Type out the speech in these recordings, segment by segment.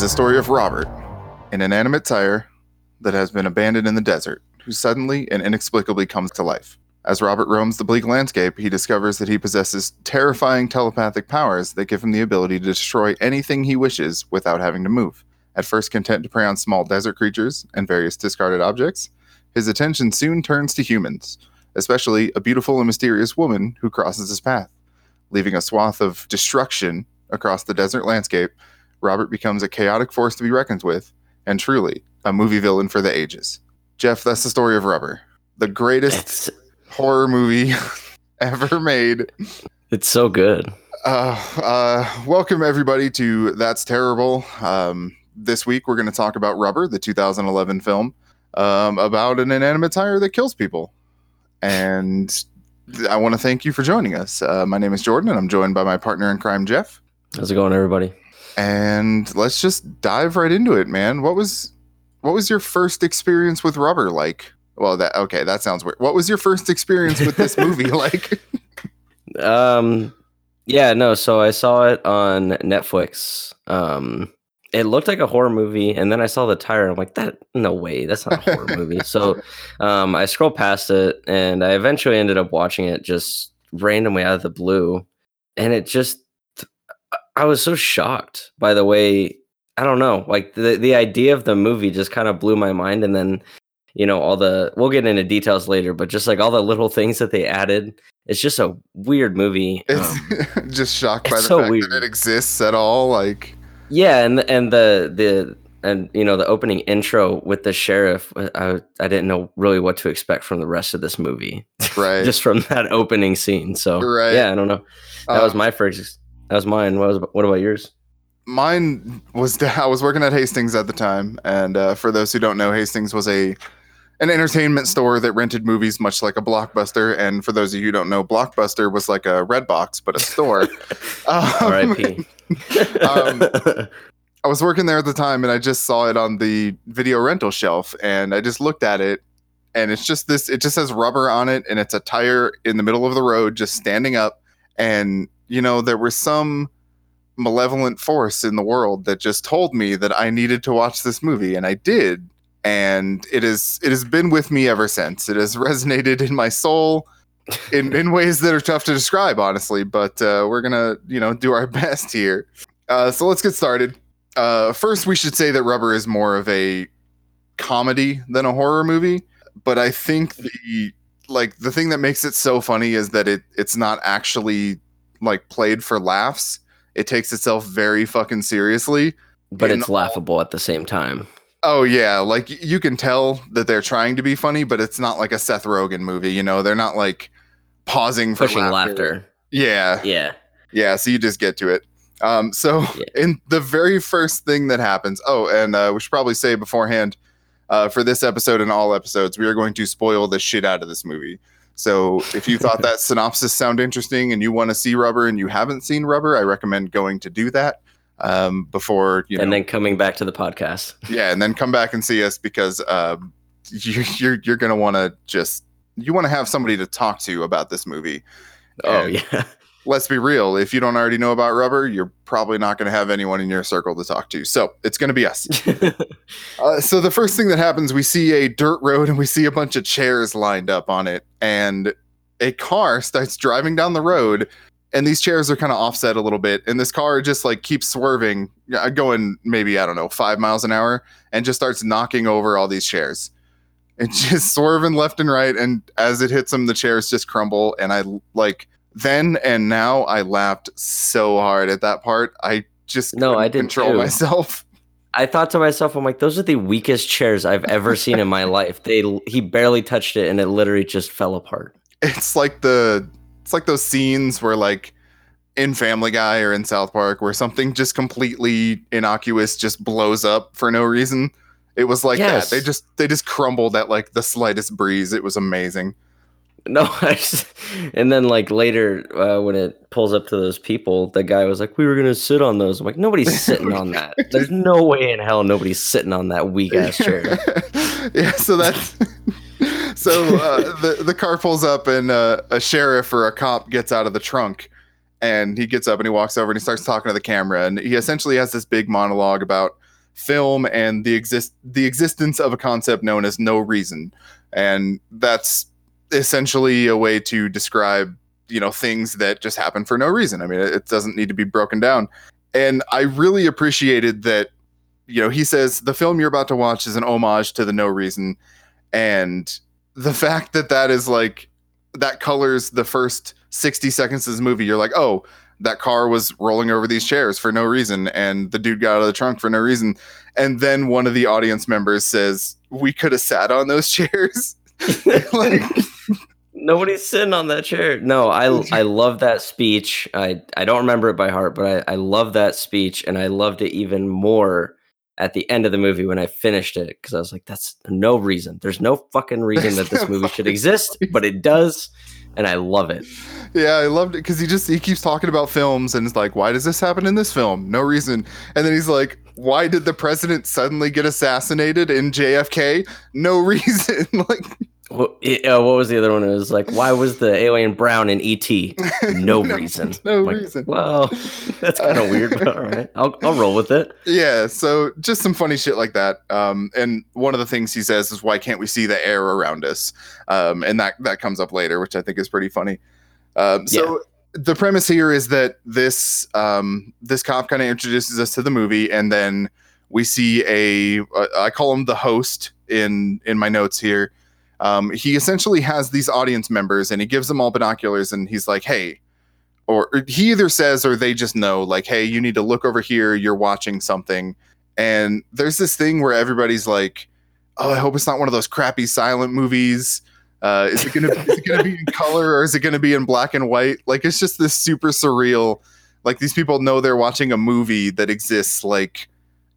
is the story of Robert, an inanimate tire that has been abandoned in the desert, who suddenly and inexplicably comes to life. As Robert roams the bleak landscape, he discovers that he possesses terrifying telepathic powers that give him the ability to destroy anything he wishes without having to move. At first content to prey on small desert creatures and various discarded objects, his attention soon turns to humans, especially a beautiful and mysterious woman who crosses his path. Leaving a swath of destruction across the desert landscape, Robert becomes a chaotic force to be reckoned with, and truly a movie villain for the ages. Jeff, that's the story of Rubber, the greatest It's horror movie ever made. it's so good. Uh, uh, welcome everybody to That's Terrible. Um, this week we're going to talk about Rubber, the 2011 film um, about an inanimate tire that kills people. And I want to thank you for joining us. Uh, my name is Jordan, and I'm joined by my partner in crime, Jeff. How's it going, everybody? And let's just dive right into it, man. What was what was your first experience with Rubber like? Well, that okay, that sounds weird. What was your first experience with this movie like? Um, yeah, no. So I saw it on Netflix. Um, it looked like a horror movie, and then I saw the tire. And I'm like, that no way, that's not a horror movie. So, um, I scrolled past it, and I eventually ended up watching it just randomly out of the blue, and it just, I was so shocked by the way. I don't know, like the the idea of the movie just kind of blew my mind, and then. You know, all the we'll get into details later, but just like all the little things that they added, it's just a weird movie. Um, It's just shocked by the so fact weird. that it exists at all. Like, yeah, and and the the and you know the opening intro with the sheriff, uh, I I didn't know really what to expect from the rest of this movie, right? just from that opening scene. So Right. yeah, I don't know. That was Um, my first. That was mine. What was what about yours? mine was I was working at Hastings at the time, and uh, for those who don't know, Hastings was a an entertainment store that rented movies much like a Blockbuster. And for those of you who don't know, Blockbuster was like a Redbox but a store. Um, R.I.P. um, I was working there at the time, and I just saw it on the video rental shelf, and I just looked at it, and it's just this. It just says rubber on it, and it's a tire in the middle of the road, just standing up. And you know, there was some malevolent force in the world that just told me that I needed to watch this movie, and I did. And it is it has been with me ever since. It has resonated in my soul in, in ways that are tough to describe, honestly. But uh, we're gonna, you know, do our best here. Uh, so let's get started. Uh, first, we should say that Rubber is more of a comedy than a horror movie. But I think the like the thing that makes it so funny is that it it's not actually like played for laughs. It takes itself very fucking seriously. but it's all- laughable at the same time. Oh yeah, like you can tell that they're trying to be funny, but it's not like a Seth Rogen movie. You know, they're not like pausing for Pushing laughter. Yeah, Yeah. yeah. So you just get to it. Um, so Yeah. in the very first thing that happens, oh, and uh, we should probably say beforehand, uh, for this episode and all episodes, we are going to spoil the shit out of this movie. So if you thought that synopsis sound interesting and you want to see Rubber and you haven't seen Rubber, I recommend going to do that um, before you know and then coming back to the podcast. yeah, and then come back and see us because um, you, you're you're gonna want to just you want to have somebody to talk to about this movie. Oh And yeah. Let's be real. If you don't already know about Rubber, you're probably not going to have anyone in your circle to talk to. So it's going to be us. Uh, so the first thing that happens, we see a dirt road and we see a bunch of chairs lined up on it, and a car starts driving down the road, and these chairs are kind of offset a little bit, and this car just like keeps swerving, uh, going maybe I don't know five miles an hour, and just starts knocking over all these chairs. It's just swerving left and right, and as it hits them, the chairs just crumble, and I like then and now I laughed so hard at that part. I just No, I didn't control too. myself. I thought to myself, I'm like, those are the weakest chairs I've ever seen in my life. They he barely touched it, and it literally just fell apart. it's like the it's like those scenes where like in Family Guy or in South Park where something just completely innocuous just blows up for no reason. It was like Yes. that. They just they just crumbled at like the slightest breeze. It was amazing. No, I just, and then like later uh, when it pulls up to those people, the guy was like, "We were gonna sit on those." I'm like, nobody's sitting on that. There's no way in hell nobody's sitting on that weak ass chair. yeah, so that's so uh, the the car pulls up and uh, a sheriff or a cop gets out of the trunk and he gets up and he walks over and he starts talking to the camera and he essentially has this big monologue about film and the exist the existence of a concept known as no reason, and that's essentially a way to describe you know things that just happen for no reason. I mean, it, it doesn't need to be broken down, and I really appreciated that. You know, he says the film you're about to watch is an homage to the no reason, and the fact that that is like that colors the first 60 seconds of this movie you're like oh that car was rolling over these chairs for no reason and the dude got out of the trunk for no reason and then one of the audience members says we could have sat on those chairs like Nobody's sitting on that chair. No, I I love that speech. I I don't remember it by heart, but I I love that speech, and I loved it even more at the end of the movie when I finished it because I was like, "That's no reason. There's no fucking reason that this movie should exist, but it does, and I love it." yeah i loved it because he just he keeps talking about films and it's like why does this happen in this film no reason and then he's like why did the president suddenly get assassinated in jfk no reason like What, uh, what was the other one? It was like, why was the alien brown in ET? No, No- reason. no Like, reason. Well, that's kind of weird, but all right, I'll I'll roll with it. Yeah, so just some funny shit like that. Um, and one of the things he says is, "Why can't we see the air around us?" Um, and that that comes up later, which I think is pretty funny. Um, so the premise here is that this um, this cop kind of introduces us to the movie, and then we see a uh, I call him the host in in my notes here. Um, he essentially has these audience members, and he gives them all binoculars, and he's like, "Hey." Or or he either says or they just know, like, hey, you need to look over here. You're watching something. And there's this thing where everybody's like, oh, I hope it's not one of those crappy silent movies. Uh, is it gonna is it gonna be in color or is it gonna be in black and white? Like it's just this super surreal. Like these people know they're watching a movie that exists like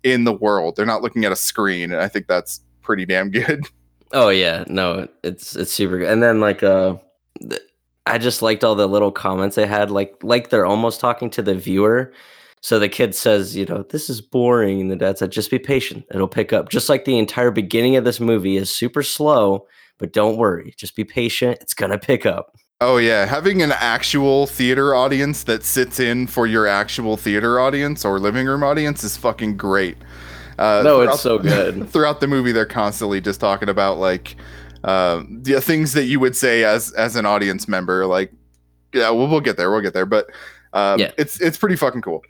in the world. They're not looking at a screen, and I think that's pretty damn good. Oh yeah, no, it's it's super good. And then like uh, th- I just liked all the little comments they had, like like they're almost talking to the viewer. So the kid says, you know, this is boring, and the dad said, just be patient, it'll pick up. Just like the entire beginning of this movie is super slow, but don't worry, just be patient, it's gonna pick up. Oh yeah, having an actual theater audience that sits in for your actual theater audience or living room audience is fucking great. Uh, no, it's so good. throughout the movie they're constantly just talking about like uh, the things that you would say as as an audience member like yeah we'll, we'll get there we'll get there but um, Yeah. it's it's pretty fucking cool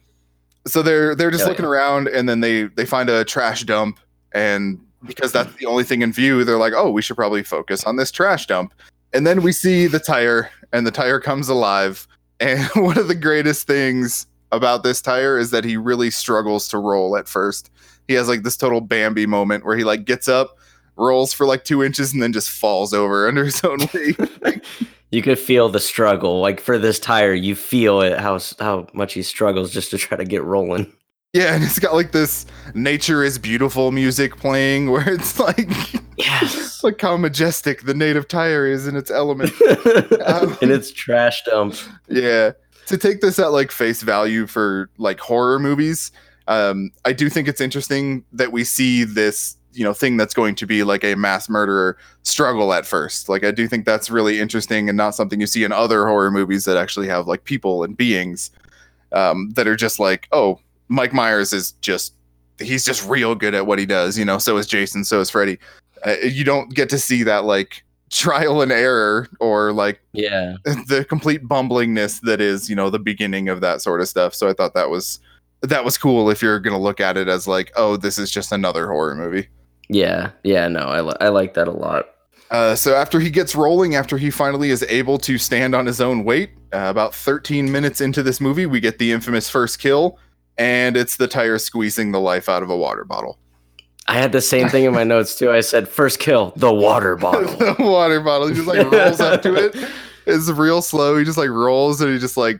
so they're they're just looking around and then they they find a trash dump and because that's the only thing in view they're like oh we should probably focus on this trash dump and then we see the tire and the tire comes alive and one of the greatest things about this tire is that he really struggles to roll at first he has like this total Bambi moment where he like gets up, rolls for like two inches, and then just falls over under his own weight. You could feel the struggle, like for this tire, you feel it how how much he struggles just to try to get rolling. yeah, and it's got like this "Nature is Beautiful" music playing, where it's like, Yes. like how majestic the native tire is in its element. Um, and it's trash dump. yeah, to take this at like face value for like horror movies, um, I do think it's interesting that we see this you know thing that's going to be like a mass murderer struggle at first. Like i do think that's really interesting and not something you see in other horror movies that actually have like people and beings um, that are just like oh mike myers is just he's just real good at what he does you know so is jason so is freddy. Uh, you don't get to see that like trial and error or like Yeah. the complete bumblingness that is you know the beginning of that sort of stuff. So i thought that was that was cool if you're gonna look at it as like oh this is just another horror movie Yeah. Yeah. No, I, li- I like that a lot. uh, so after he gets rolling after he finally is able to stand on his own weight uh, about 13 minutes into this movie we get the infamous first kill and it's the tire squeezing the life out of a water bottle I had the same thing in my notes too. I said, first kill, the water bottle. the water bottle he just like rolls up to it it's real slow he just like rolls and he just like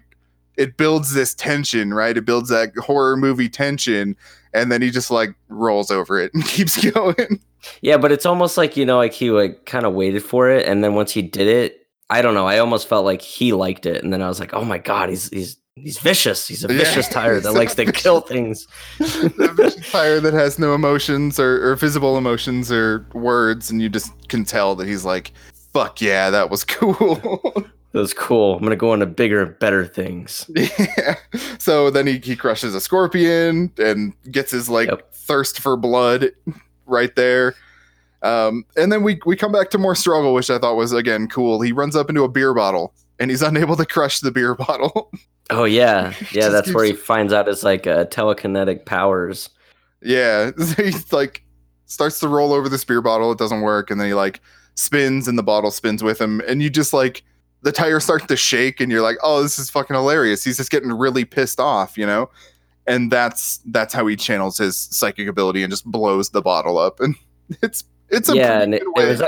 it builds this tension right it builds that horror movie tension and then he just like rolls over it and keeps going Yeah, but it's almost like, you know, like he like kind of waited for it. And then once he did it, I don't know. I almost felt like he liked it. And then I was like, oh my God, he's he's he's vicious. He's a Yeah, vicious tire that likes a to kill things. a vicious tire that has no emotions or, or visible emotions or words and you just can tell that he's like fuck yeah that was cool That was cool. I'm gonna go on to bigger better things. Yeah. So then he, he crushes a scorpion and gets his like Yep. thirst for blood right there. Um, and then we we come back to more struggle, which I thought was again cool. He runs up into a beer bottle and he's unable to crush the beer bottle. Oh yeah, yeah. That's where he finds out his like uh, telekinetic powers. yeah, he's like starts to roll over this beer bottle. It doesn't work, and then he like spins and the bottle spins with him, and you just like the tire starts to shake, and you're like, oh, this is fucking hilarious. He's just getting really pissed off, you know. And that's that's how he channels his psychic ability and just blows the bottle up, and it's it's a yeah, and it, it was.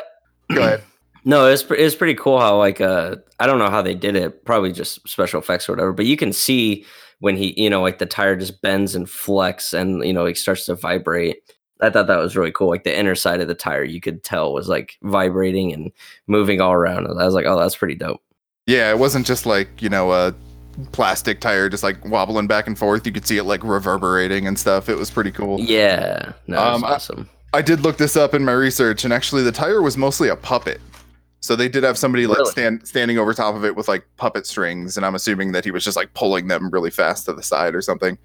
Go ahead. No, it's it's pretty cool how like uh I don't know how they did it, probably just special effects or whatever, but you can see when he you know like the tire just bends and flex and you know it starts to vibrate. I thought that was really cool. Like the inner side of the tire, you could tell was like vibrating and moving all around. I was like, oh, that's pretty dope. Yeah, it wasn't just like you know a plastic tire just like wobbling back and forth. You could see it like reverberating and stuff. It was pretty cool. Yeah, no, Um, awesome. I did look this up in my research, and actually, the tire was mostly a puppet. So they did have somebody like Really? stand standing over top of it with like puppet strings, and I'm assuming that he was just like pulling them really fast to the side or something,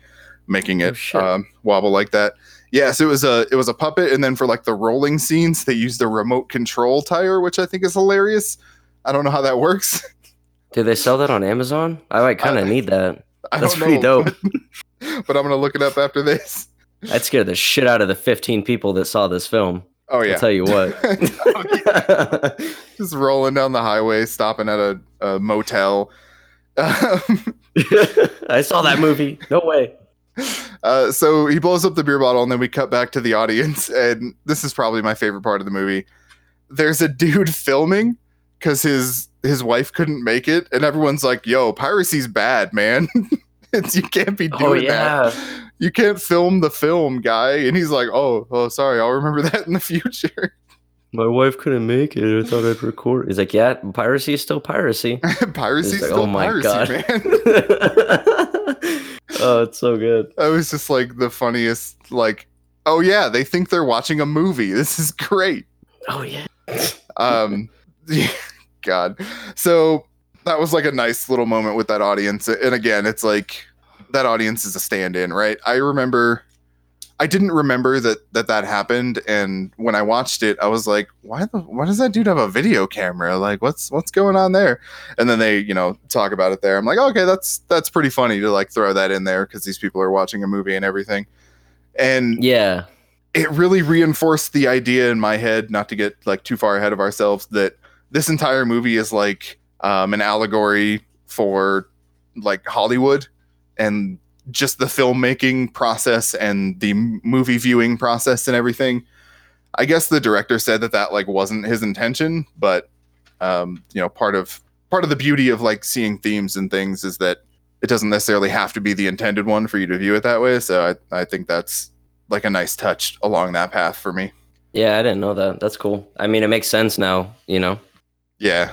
making Oh, it shit. um, wobble like that. Yes, it was a it was a puppet, and then for like the rolling scenes, they used a remote control tire, which I think is hilarious. I don't know how that works. Do they sell that on Amazon? I like kind of need that. That's pretty know, dope. But, but I'm gonna look it up after this. That scared the shit out of the 15 people that saw this film. Oh yeah, I'll tell you what. Oh, yeah. just rolling down the highway, stopping at a, a motel. Um, I saw that movie. No way. Uh, so he blows up the beer bottle, and then we cut back to the audience. And this is probably my favorite part of the movie. There's a dude filming because his his wife couldn't make it, and everyone's like, "Yo, piracy's bad, man. it's, you can't be doing Oh yeah. that. You can't film the film, guy." And he's like, "Oh, oh, sorry. I'll remember that in the future." My wife couldn't make it. I thought I'd record. He's like, yeah, piracy is still piracy. piracy's like, still oh my piracy, God. man. Oh, it's so good. That was just like the funniest. Like, oh yeah, they think they're watching a movie. This is great. Oh yeah. Um, God. So that was like a nice little moment with that audience. And again, it's like that audience is a stand-in, right? I remember. I didn't remember that that that happened, and when I watched it, I was like, "Why the? Why does that dude have a video camera? Like, what's what's going on there?" And then they, you know, talk about it there. I'm like, "Okay, that's that's pretty funny to like throw that in there because these people are watching a movie and everything." And Yeah. it really reinforced the idea in my head, not to get like too far ahead of ourselves, that this entire movie is like um, an allegory for like Hollywood and just the filmmaking process and the movie viewing process and everything. I guess the director said that that like wasn't his intention, but um, you know, part of part of the beauty of like seeing themes and things is that it doesn't necessarily have to be the intended one for you to view it that way. So I, I think that's like a nice touch along that path for me. Yeah, I didn't know that. That's cool. I mean, it makes sense now, you know? Yeah.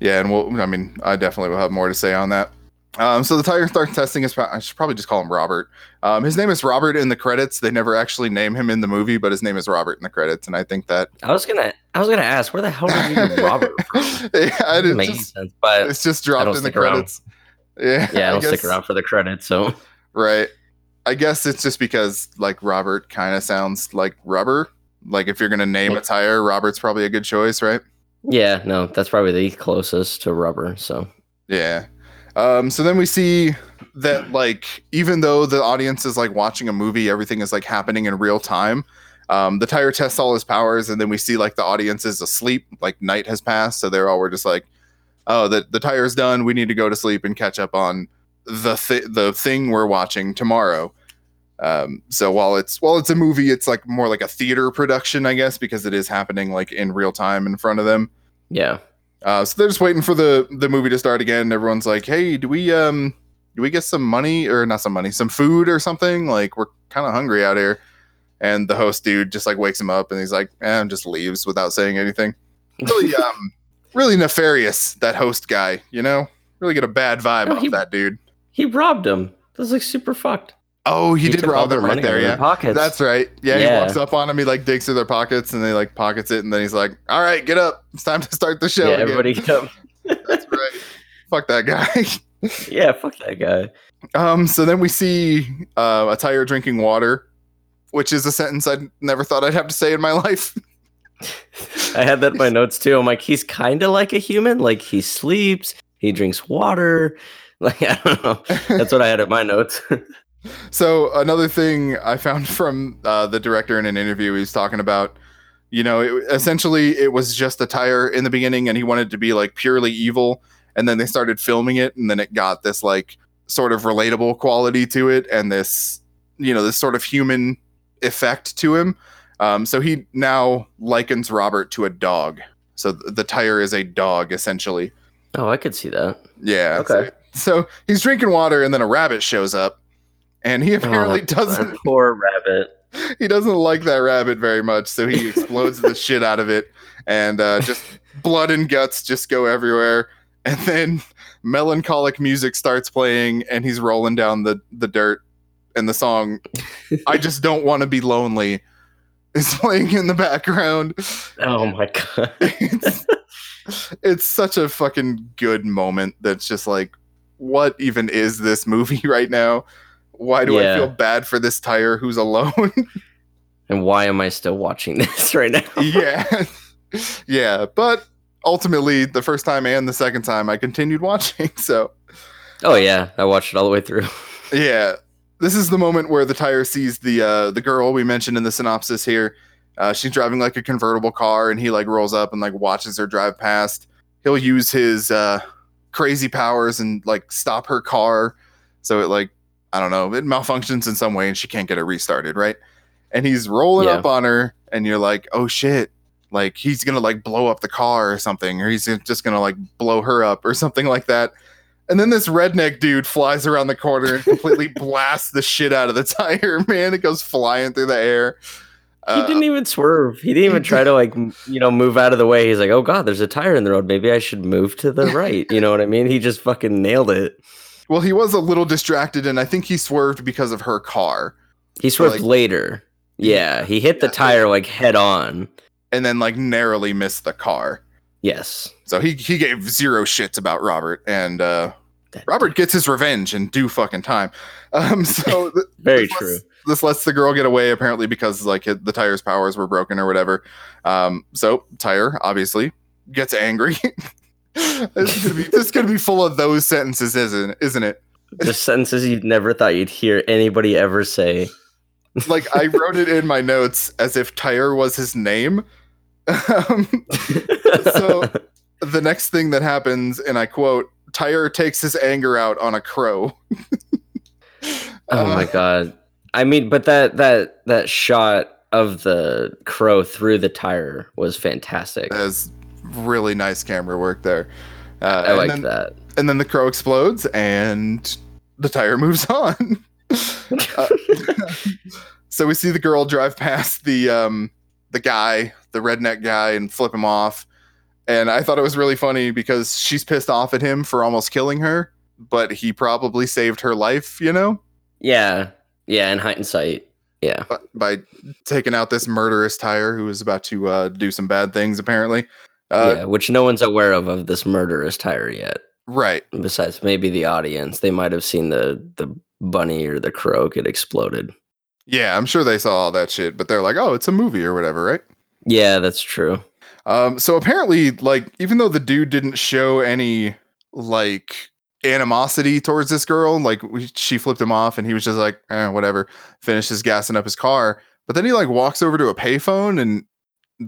Yeah. And we'll, I mean, I definitely will have more to say on that. Um, so the tire starts testing his, I should probably just call him Robert. Um, his name is Robert in the credits. They never actually name him in the movie, but his name is Robert in the credits. And I think that, I was gonna I was gonna ask, where the hell did you get Robert from? yeah, make just, sense. But it's just dropped in the stick around. credits. Yeah. yeah, I don't stick around for the credits, so Right. I guess it's just because like Robert kind of sounds like rubber. Like if you're gonna name a tire, Robert's probably a good choice, right? yeah, no, that's probably the closest to rubber. So Yeah. Um, so then we see that like even though the audience is like watching a movie, everything is like happening in real time. Um, the tire tests all his powers, and then we see like the audience is asleep, like night has passed, so they're all we're just like, oh, the the tire's done. We need to go to sleep and catch up on the th- the thing we're watching tomorrow. Um, so while it's while it's a movie, it's like more like a theater production, I guess, because it is happening like in real time in front of them. yeah. Uh, so they're just waiting for the the movie to start again. Everyone's like, "Hey, do we um do we get some money or not some money, some food or something? Like we're kind of hungry out here." And the host dude just like wakes him up and he's like, eh, and just leaves without saying anything. Really um really nefarious that host guy, you know? Really get a bad vibe No, off he- that dude. He robbed him. That's like super fucked. Oh, he, did rob them right there, yeah. Pockets. That's right. Yeah, he walks up on him. He like digs through their pockets and they like pockets it, and then he's like, "All right, get up. It's time to start the show." yeah, again." everybody get up. That's right. right. Fuck that guy. yeah, fuck that guy. Um, so then we see uh, a tire drinking water, which is a sentence I never thought I'd have to say in my life. I had that in my notes too. I'm like, he's kind of like a human. Like he sleeps, he drinks water. Like I don't know. That's what I had in my notes. So another thing I found from uh, the director in an interview, he's talking about, you know, it, essentially it was just a tire in the beginning, and he wanted to be like purely evil, and then they started filming it, and then it got this like sort of relatable quality to it, and this, you know, this sort of human effect to him. Um, so he now likens Robert to a dog. So th- the tire is a dog essentially. oh, I could see that. Yeah. Okay. So, so he's drinking water, and then a rabbit shows up, and he apparently Oh, doesn't. Poor rabbit. He doesn't like that rabbit very much, so he explodes the shit out of it, and uh, just blood and guts just go everywhere. And then melancholic music starts playing, and he's rolling down the the dirt, and the song "I Just Don't Want to Be Lonely" is playing in the background. Oh my god. it's, it's such a fucking good moment that's just like what even is this movie right now why do Yeah. i feel bad for this tire who's alone And why am I still watching this right now? yeah yeah but ultimately the first time and the second time i continued watching so Oh yeah, I watched it all the way through. yeah this is the moment where the tire sees the uh the girl we mentioned in the synopsis here uh she's driving like a convertible car and he like rolls up and like watches her drive past he'll use his uh crazy powers and like stop her car so it like i don't know it malfunctions in some way and she can't get it restarted right and he's rolling Yeah. up on her and you're like oh shit like he's gonna like blow up the car or something or he's just gonna like blow her up or something like that and then this redneck dude flies around the corner and completely blasts the shit out of the tire man it goes flying through the air he Uh, didn't even swerve. He didn't even try to like you know move out of the way. He's like, oh god, there's a tire in the road. Maybe I should move to the right. You know what I mean? He just fucking nailed it. Well he was a little distracted and i think he swerved because of her car He swerved like- later. Yeah, he hit the Yeah, tire like head on. and then like narrowly missed the car Yes. so he he gave zero shits about robert and uh That- robert gets his revenge in due fucking time um so th- Very this true. lets- this lets the girl get away apparently because like it, the tire's powers were broken or whatever um so tire obviously gets angry this is gonna be this is gonna be full of those sentences isn't isn't it Just sentences you'd never thought you'd hear anybody ever say. like i wrote it in my notes as if tire was his name um, So- the next thing that happens and i quote tire takes his anger out on a crow Oh my Uh, god. I mean, but that that that shot of the crow through the tire was fantastic. That's really nice camera work there. Uh, I and like then, that. And then the crow explodes, and the tire moves on. Uh, so we see the girl drive past the um, the guy, the redneck guy, and flip him off. And I thought it was really funny because she's pissed off at him for almost killing her, but he probably saved her life, you know, Yeah. Yeah, in hindsight. Yeah. by, by taking out this murderous tire who was about to uh, do some bad things, apparently. Uh, yeah, which no one's aware of of this murderous tire yet. Right. Besides maybe the audience. They might have seen the the bunny or the crow get exploded. Yeah, I'm sure they saw all that shit, but they're like, oh, it's a movie or whatever, right? Yeah, that's true. Um, so apparently, like, even though the dude didn't show any like animosity towards this girl, like we, she flipped him off, and he was just like, eh, whatever, finishes gassing up his car. But then he like walks over to a payphone, and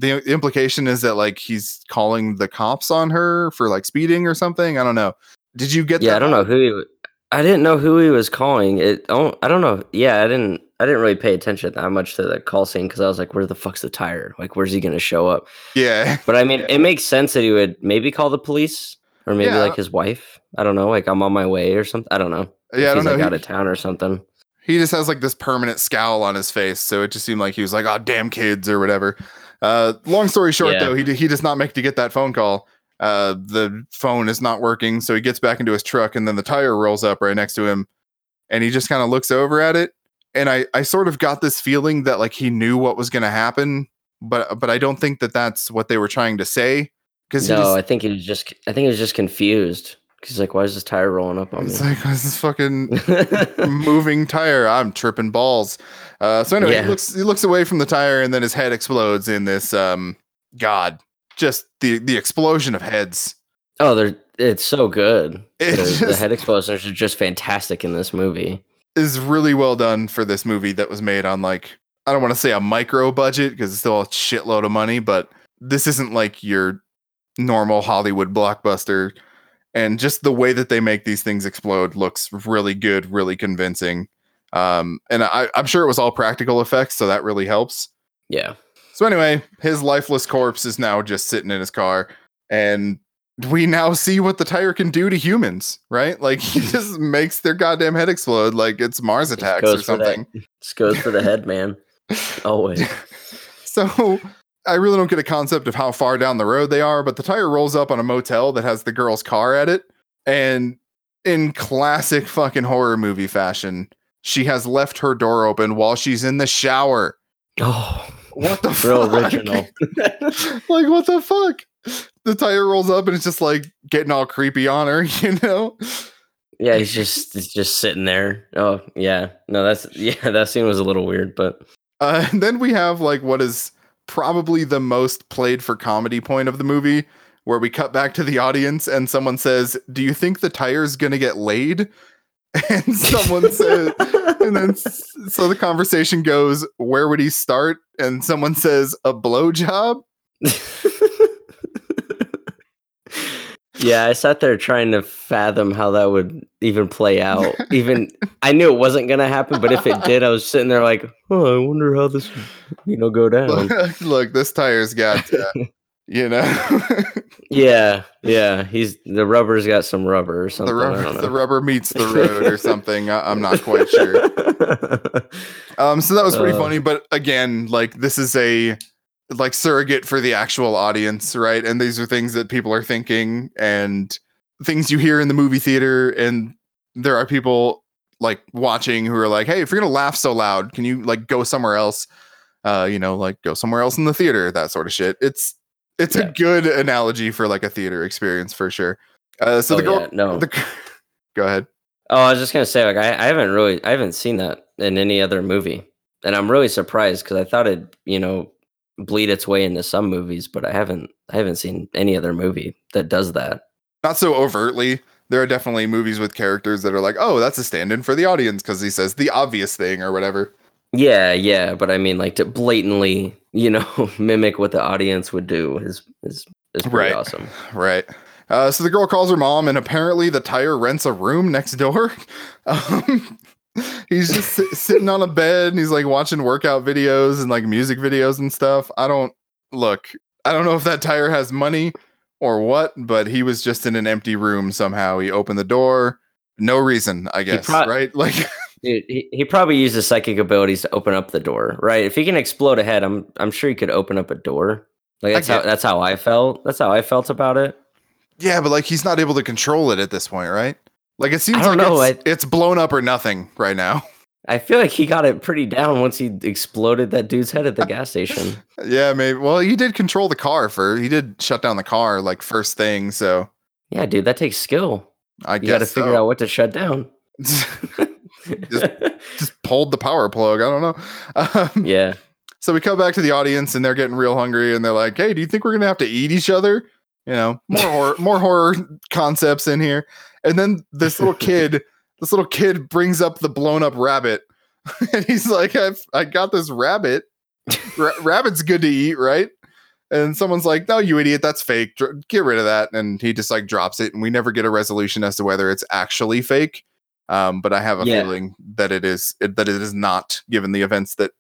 the implication is that like he's calling the cops on her for like speeding or something. I don't know. Did you get? Yeah, that I don't know who he I didn't know who he was calling. It oh, I don't know. Yeah, I didn't I didn't really pay attention that much to the call scene because I was like, where the fuck's the tire? Like, where's he gonna show up? Yeah, But I mean, it makes sense that he would maybe call the police or maybe Yeah. like his wife. I don't know. Like I'm on my way or something. I don't know. Yeah. I don't he's know. like He- out of town or something. he just has like this permanent scowl on his face so it just seemed like he was like oh damn kids or whatever uh long story short Yeah. though he, he does not make to get that phone call uh the phone is not working so he gets back into his truck and then the tire rolls up right next to him and he just kind of looks over at it and i i sort of got this feeling that like he knew what was going to happen but but i don't think that that's what they were trying to say Because No, I think he was just. I think he was just confused. He's like, "Why is this tire rolling up on me?" it's like why is this fucking moving tire. I'm tripping balls. Uh, so anyway, Yeah. he looks he looks away from the tire, and then his head explodes in this. Um, God, just the the explosion of heads. oh, they're. It's so good. It The, the head explosions are just fantastic in this movie. is really well done for this movie that was made on like I don't want to say a micro budget because it's still a shitload of money, but this isn't like your normal Hollywood blockbuster. And just the way that they make these things explode looks really good, really convincing. Um, and I, I'm sure it was all practical effects, so that really helps. Yeah. So anyway, his lifeless corpse is now just sitting in his car, and we now see what the tire can do to humans, right? Like he just makes their goddamn head explode, like it's Mars attacks or something. Just goes for the head, man. Always. So I really don't get a concept of how far down the road they are, but the tire rolls up on a motel that has the girl's car at it, and in classic fucking horror movie fashion, she has left her door open while she's in the shower. Oh, What the real fuck? original. like what the fuck the tire rolls up and it's just like getting all creepy on her you know yeah, he's just he's just sitting there. Oh, yeah. No, that's yeah. That scene was a little weird, but uh, and then we have like what is probably the most played for comedy point of the movie where we cut back to the audience and someone says do you think the tire's gonna get laid? And someone says and then so the conversation goes where would he start? And someone says a blowjob yeah, I sat there trying to fathom how that would even play out. Even I knew it wasn't gonna happen, but if it did, I was sitting there like, oh, I wonder how this, would, you know, go down. look, this tire's got uh, you know yeah, yeah. He's the rubber's got some rubber or something. the rubber, the rubber meets the road or something. I, I'm not quite sure. Um, so that was pretty Uh. funny, but again, like this is a like surrogate for the actual audience, right? And these are things that people are thinking and things you hear in the movie theater, and there are people like watching who are like, "Hey, if you're gonna laugh so loud, can you like go somewhere else? Uh, you know, like go somewhere else in the theater, that sort of shit." It's it's Yeah. a good analogy for like a theater experience for sure. Uh, so Oh, the girl, yeah, no. the, go ahead. Oh, I was just gonna say, like, I, I haven't really, I haven't seen that in any other movie, and I'm really surprised because I thought it, you know, bleed its way into some movies, but I haven't, I haven't seen any other movie that does that. not so overtly. There are definitely movies with characters that are like, oh, that's a stand in for the audience because he says the obvious thing or whatever. Yeah, yeah, but I mean, like to blatantly, you know, mimic what the audience would do is is is pretty Right. awesome. Right. Uh, so the girl calls her mom, and apparently the tire rents a room next door. Um, he's just sit- sitting on a bed and he's like watching workout videos and like music videos and stuff. I don't look, I don't know if that tire has money or what, but he was just in an empty room somehow. He opened the door. No reason, I guess, prob- right? Like, Dude, he, he probably used his psychic abilities to open up the door, right? If he can explode a head, I'm I'm sure he could open up a door. Like that's how that's how I felt. That's how I felt about it. Yeah, but like he's not able to control it at this point, right? Like it seems don't like know, it's, it's blown up or nothing right now. I feel like he got it pretty down once he exploded that dude's head at the gas station. Yeah, maybe. Well, he did control the car for. He did shut down the car like first thing. So Yeah, dude, that takes skill. I You got to figure out what to shut down. just pulled the power plug. I don't know. Um, yeah. So we come back to the audience and they're getting real hungry and they're like, "Hey, do you think we're gonna have to eat each other?" You know, more horror, more horror concepts in here. And then this little kid, this little kid brings up the blown up rabbit, and he's like, "I've I got this rabbit. Ra- rabbit's good to eat, right?" And someone's like, "No, you idiot, that's fake. Dr- Get rid of that." And he just like drops it, and we never get a resolution as to whether it's actually fake. Um, but I have a Yeah. feeling that it is that it is not, given the events that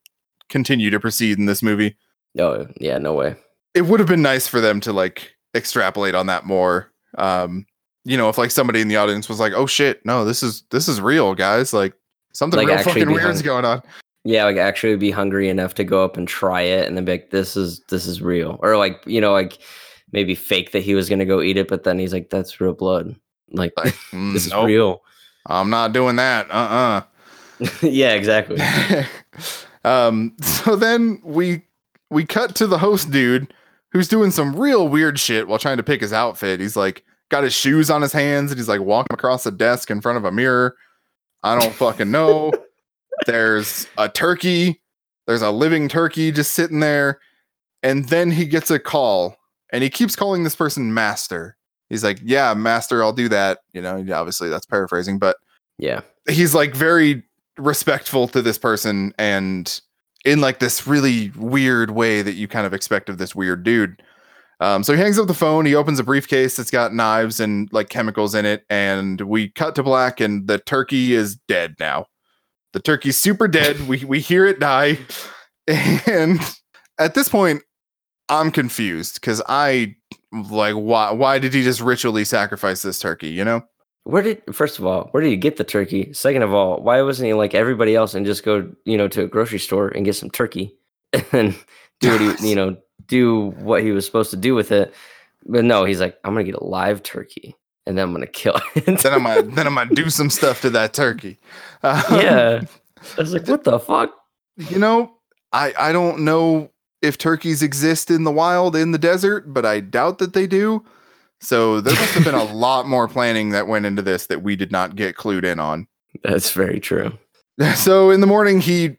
continue to proceed in this movie. No, yeah, no way. It would have been nice for them to like extrapolate on that more. Um, you know, if like somebody in the audience was like, "Oh shit, no, this is this is real, guys. Like something Like, real fucking weird's hung- going on." Yeah, like actually be hungry enough to go up and try it and then be like, this is this is real. Or like, you know, like maybe fake that he was gonna go eat it, but then he's like, that's real blood. Like Like, mm, this is nope, real. I'm not doing that. Uh uh. yeah, exactly. um, so then we we cut to the host dude who's doing some real weird shit while trying to pick his outfit. He's like got his shoes on his hands and he's like walking across the desk in front of a mirror. I don't fucking know. There's a turkey. There's a living turkey just sitting there. And then he gets a call and he keeps calling this person master. He's like, Yeah, master, I'll do that. You know, obviously that's paraphrasing, but Yeah. he's like very respectful to this person and in like this really weird way that you kind of expect of this weird dude. Um, so he hangs up the phone. He opens a briefcase that's got knives and like chemicals in it, and we cut to black, and the turkey is dead now. The turkey's super dead. we we hear it die, and at this point, I'm confused because I like why why did he just ritually sacrifice this turkey? You know? Where did first of all, where did he get the turkey? Second of all, why wasn't he like everybody else and just go, you know, to a grocery store and get some turkey and do what he, you know, do what he was supposed to do with it? But no, he's like, I'm gonna get a live turkey and then I'm gonna kill it. then I'm gonna then I'm gonna do some stuff to that turkey. Um, yeah. I was like, what the fuck? you know, I I don't know if turkeys exist in the wild in the desert, but I doubt that they do. So there must have been a lot more planning that went into this that we did not get clued in on. That's very true. So in the morning he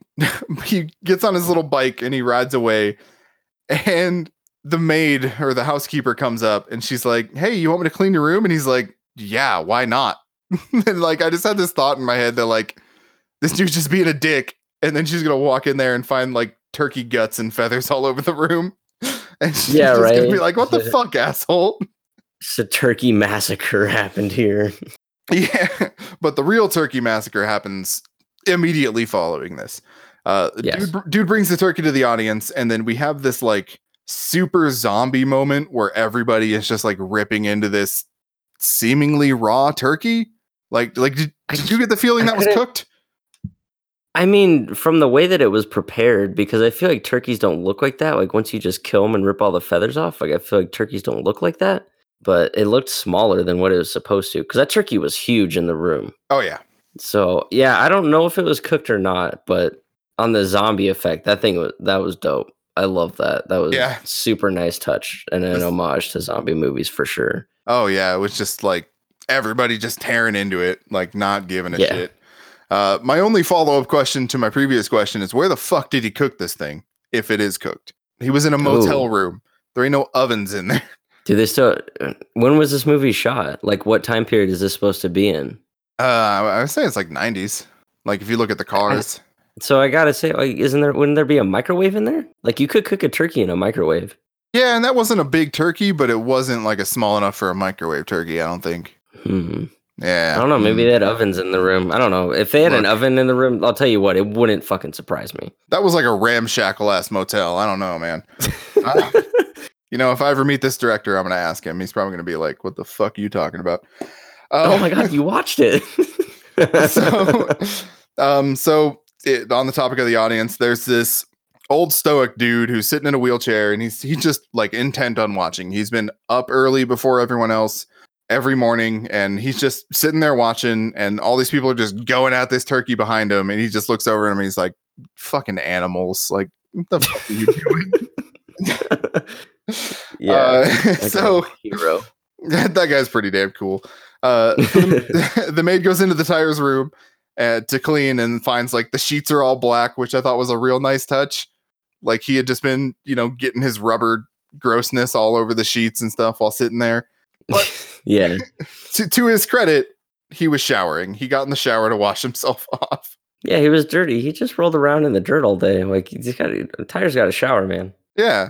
he gets on his little bike and he rides away and the maid or the housekeeper comes up and she's like, "Hey, you want me to clean your room?" And he's like, "Yeah, why not?" and like I just had this thought in my head that like this dude's just being a dick and then she's going to walk in there and find like turkey guts and feathers all over the room. And she's Yeah, just going to be like, "What the fuck, asshole?" Just a turkey massacre happened here. Yeah, but the real turkey massacre happens immediately following this. Uh, Yes. dude, dude brings the turkey to the audience, and then we have this like super zombie moment where everybody is just like ripping into this seemingly raw turkey. Like, like did, did you get the feeling I that was cooked? I mean, from the way that it was prepared, because I feel like turkeys don't look like that. Like once you just kill them and rip all the feathers off, like I feel like turkeys don't look like that. But it looked smaller than what it was supposed to, because that turkey was huge in the room. Oh yeah, So yeah, I don't know if it was cooked or not, but on the zombie effect, that thing was that was dope. I love that. That was Yeah. super nice touch and an homage to zombie movies for sure. oh yeah. It was just like everybody just tearing into it, like not giving a Yeah. shit. Uh, my only follow up question to my previous question is where the fuck did he cook this thing? If it is cooked, he was in a motel Ooh. room. There ain't no ovens in there. Do they still? When was this movie shot? Like, what time period is this supposed to be in? Uh, I would say it's like 90s. Like if you look at the cars. So I gotta say, like, isn't there? Wouldn't there be a microwave in there? Like, you could cook a turkey in a microwave. Yeah, and that wasn't a big turkey, but it wasn't like a small enough for a microwave turkey. I don't think. Hmm. Yeah, I don't know. Maybe mm. they had ovens in the room. I don't know. If they had an oven in the room, I'll tell you what, it wouldn't fucking surprise me. that was like a ramshackle ass motel. I don't know, man. I- you know, if I ever meet this director, I'm gonna ask him. He's probably gonna be like, "What the fuck are you talking about?" Uh, oh my god, you watched it. so, um, so it, on the topic of the audience, there's this old stoic dude who's sitting in a wheelchair, and he's he's just like intent on watching. He's been up early before everyone else every morning, and he's just sitting there watching. And all these people are just going at this turkey behind him, and he just looks over at him. And he's like, "Fucking animals! Like, what the fuck are you doing?" yeah. Uh, so hero. that guy's pretty damn cool. Uh, the, the maid goes into the tires room uh, to clean and finds like the sheets are all black, which I thought was a real nice touch. Like he had just been, you know, getting his rubber grossness all over the sheets and stuff while sitting there. But- yeah. To, to his credit, he was showering. He got in the shower to wash himself off. Yeah, he was dirty. He just rolled around in the dirt all day. Like he's got tires got a shower, man. Yeah.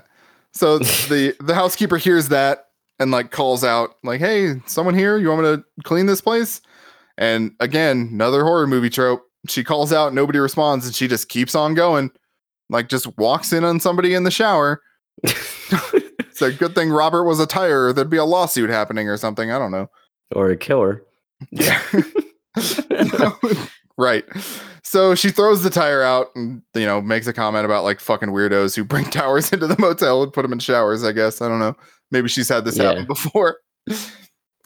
So the the housekeeper hears that and like calls out like, "Hey, someone here? You want me to clean this place?" And again, another horror movie trope. She calls out, nobody responds, and she just keeps on going. Like just walks in on somebody in the shower. It's a good thing Robert was a tire. or There'd be a lawsuit happening or something. I don't know. or a killer. Yeah. right. So she throws the tire out and you know makes a comment about like fucking weirdos who bring towers into the motel and put them in showers. I guess I don't know. Maybe she's had this Yeah. happen before.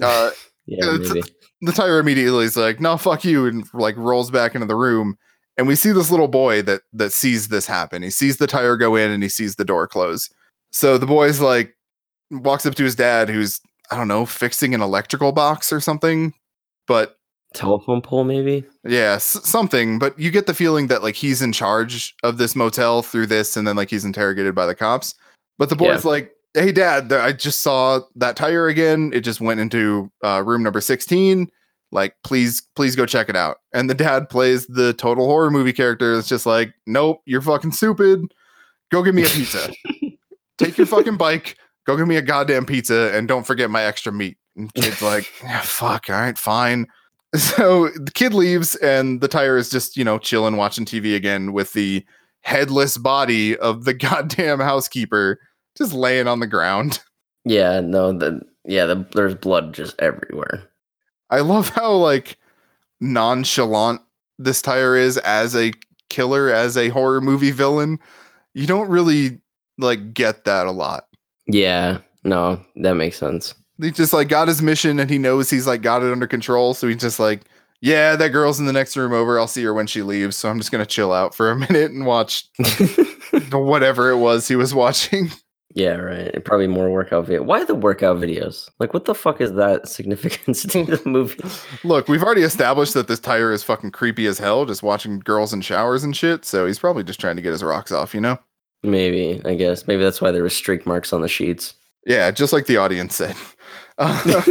Uh, Yeah, It's- maybe. The tire immediately is like, "No, fuck you," and like rolls back into the room. And we see this little boy that that sees this happen. He sees the tire go in and he sees the door close. So the boy's like walks up to his dad, who's I don't know fixing an electrical box or something, but Telephone pole, maybe. yeah, s- something. But you get the feeling that like he's in charge of this motel through this, and then like he's interrogated by the cops. But the boy's like, "Hey, dad, I just saw that tire again. It just went into uh, room number sixteen. Like, please, please go check it out." And the dad plays the total horror movie character. It's just like, "Nope, you're fucking stupid. Go get me a pizza. Take your fucking bike. Go get me a goddamn pizza, and don't forget my extra meat." And kid's like, yeah, "Fuck, all right, fine." So the kid leaves, and the tire is just you know chilling, watching TV again with the headless body of the goddamn housekeeper just laying on the ground. Yeah, no, the yeah, the, there's blood just everywhere. I love how like nonchalant this tire is as a killer, as a horror movie villain. You don't really like get that a lot. Yeah, no, that makes sense. He just like got his mission and he knows he's like got it under control. So he's just like, yeah, that girl's in the next room over. I'll see her when she leaves. So I'm just gonna chill out for a minute and watch whatever it was he was watching. Yeah, right. Probably more workout video. Why the workout videos? Like, what the fuck is that significance to the movie? Look, we've already established that this tire is fucking creepy as hell, just watching girls in showers and shit. So he's probably just trying to get his rocks off, you know? Maybe, I guess. Maybe that's why there were streak marks on the sheets. Yeah, just like the audience said. Uh,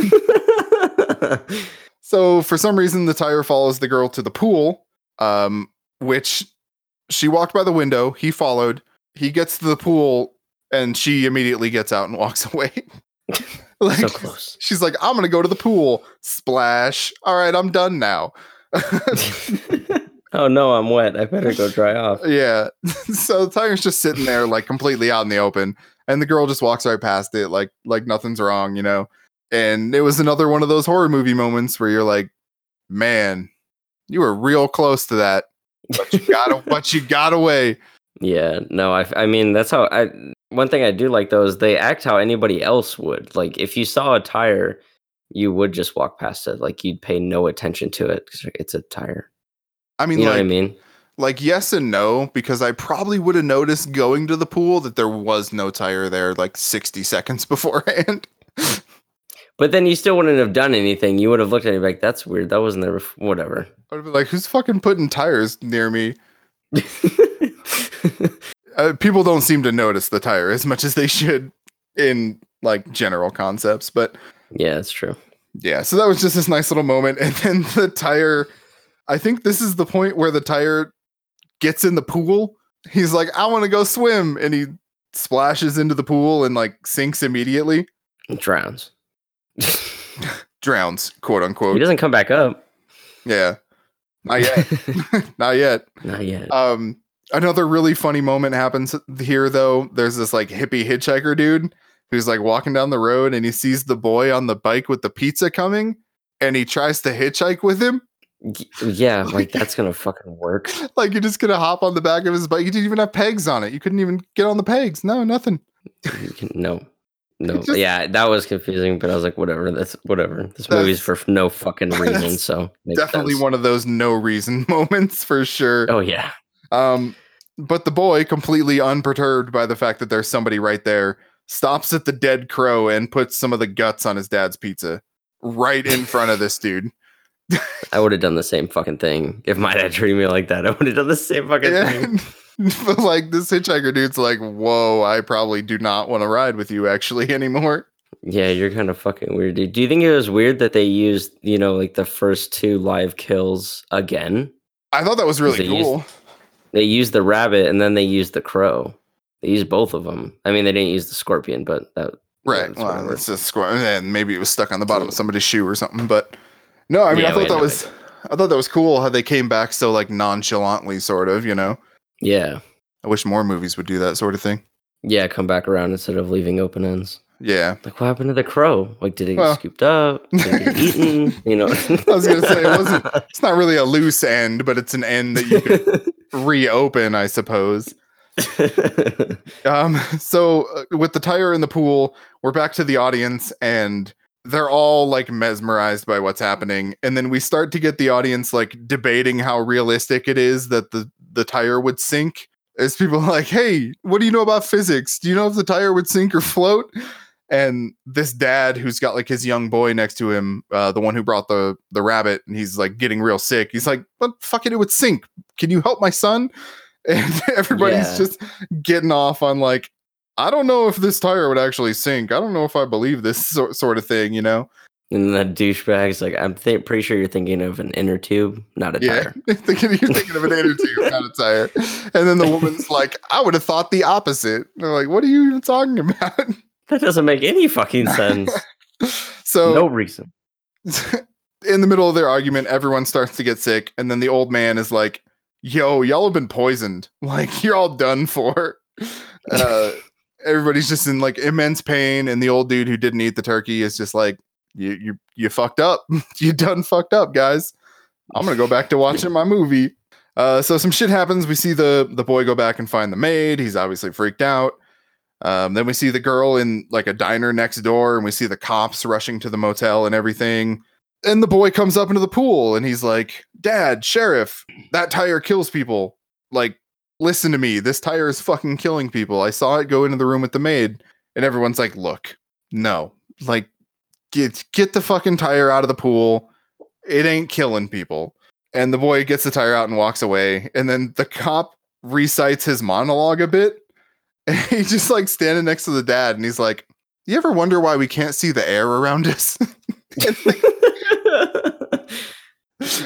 so for some reason, the tire follows the girl to the pool, um, which she walked by the window. He followed. He gets to the pool, and she immediately gets out and walks away. like, so close. She's like, "I'm gonna go to the pool." Splash. All right, I'm done now. oh no, I'm wet. I better go dry off. Yeah. so the tire's just sitting there like completely out in the open and the girl just walks right past it like like nothing's wrong, you know. And it was another one of those horror movie moments where you're like, "Man, you were real close to that, but you got but you got away." Yeah, no, I, I mean that's how I. One thing I do like though is they act how anybody else would. Like if you saw a tire, you would just walk past it. Like you'd pay no attention to it because it's a tire. I mean, You know like what I mean? like yes and no because I probably would have noticed going to the pool that there was no tire there like 60 seconds beforehand. But then you still wouldn't have done anything. You would have looked at it like, "That's weird. That wasn't there." Before. Whatever. I would have been like, "Who's fucking putting tires near me?" uh, people don't seem to notice the tire as much as they should in like general concepts but yeah, that's true. yeah so that was just this nice little moment and then the tire i think this is the point where the tire gets in the pool he's like i want to go swim and he splashes into the pool and like sinks immediately It drowns. drowns quote unquote. he doesn't come back up. yeah not yet not yet Not yet. Um, another really funny moment happens here though. There's this like hippie hitchhiker dude who's like walking down the road and he sees the boy on the bike with the pizza coming and he tries to hitchhike with him. Yeah, like that's gonna fucking work. Like you're just gonna hop on the back of his bike. You didn't even have pegs on it. You couldn't even get on the pegs. No, nothing. No, no. just- yeah, that was confusing, but I was like, whatever. That's whatever. This That's- movie's for no fucking reason. So Definitely sense. one of those no reason moments for sure. Oh yeah. Um, but the boy, completely unperturbed by the fact that there's somebody right there, stops at the dead crow and puts some of the guts on his dad's pizza right in front of this dude. I would have done the same fucking thing if my dad treated me like that. I would have done the same fucking thing. But like this hitchhiker dude's like, whoa, I probably do not want to ride with you actually anymore. Yeah, you're kind of fucking weird, dude. Do you think it was weird that they used, you know, like the first two live kills again? I thought that was really They used- cool. They used the rabbit and then they used the crow. They used both of them. I mean, they didn't use the scorpion, but that Right. that's Well, it's just square and maybe it was stuck on the bottom of somebody's shoe or something. But no, I mean Yeah, I thought that was I thought that was cool how they came back so like nonchalantly, sort of, you know. yeah, I wish more movies would do that sort of thing. yeah, come back around instead of leaving open ends. Yeah. Like, what happened to the crow? Like, did it get scooped up? Did it get eaten? You know, I was gonna say, it wasn't- It's not really a loose end, but it's an end that you could reopen, I suppose. Um, so uh, with the tire in the pool, we're back to the audience and they're all like mesmerized by what's happening. And then we start to get the audience like debating how realistic it is that the, the tire would sink. is people like, hey, what do you know about physics? Do you know if the tire would sink or float? And this dad who's got like his young boy next to him, uh, the one who brought the the rabbit, and he's like getting real sick. He's like, "But fuck it, it would sink. Can you help my son?" And everybody's Yeah. just getting off on like, I don't know if this tire would actually sink. I don't know if I believe this sort sort of thing. You know? And the douchebag's like, I'm th- pretty sure you're thinking of an inner tube, not a Yeah, tire. you're thinking of an inner tube, not a tire. And then the woman's like, I would have thought the opposite. And they're like, what are you even talking about? That doesn't make any fucking sense. So no reason. in the middle of their argument, everyone starts to get sick, and then the old man is like, "Yo, y'all have been poisoned. Like you're all done for." Uh, everybody's just in like immense pain, and the old dude who didn't eat the turkey is just like, "You, you, you fucked up. you done fucked up, guys. I'm gonna go back to watching my movie." Uh, so some shit happens. We see the the boy go back and find the maid. He's obviously freaked out. Um, then we see the girl in like a diner next door, and we see the cops rushing to the motel and everything. And the boy comes up into the pool and he's like, Dad, Sheriff, that tire kills people. Like, listen to me. This tire is fucking killing people. I saw it go into the room with the maid. And everyone's like, Look, no. Like, get get the fucking tire out of the pool. It ain't killing people. And the boy gets the tire out and walks away. And then the cop recites his monologue a bit. And he's just like standing next to the dad and he's like, You ever wonder why we can't see the air around us? the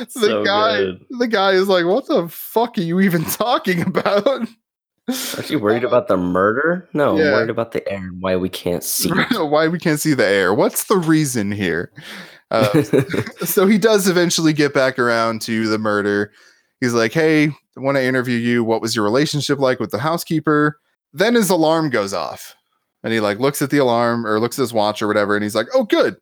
So guy good. the guy is like, What the fuck are you even talking about? Aren't you worried about the murder? No, Yeah. I'm worried about the air and why we can't see. why we can't see the air? What's the reason here? Uh, so he does eventually get back around to the murder. He's like, Hey, when I want to interview you. What was your relationship like with the housekeeper? Then his alarm goes off. And he like looks at the alarm or looks at his watch or whatever, and he's like, Oh, good.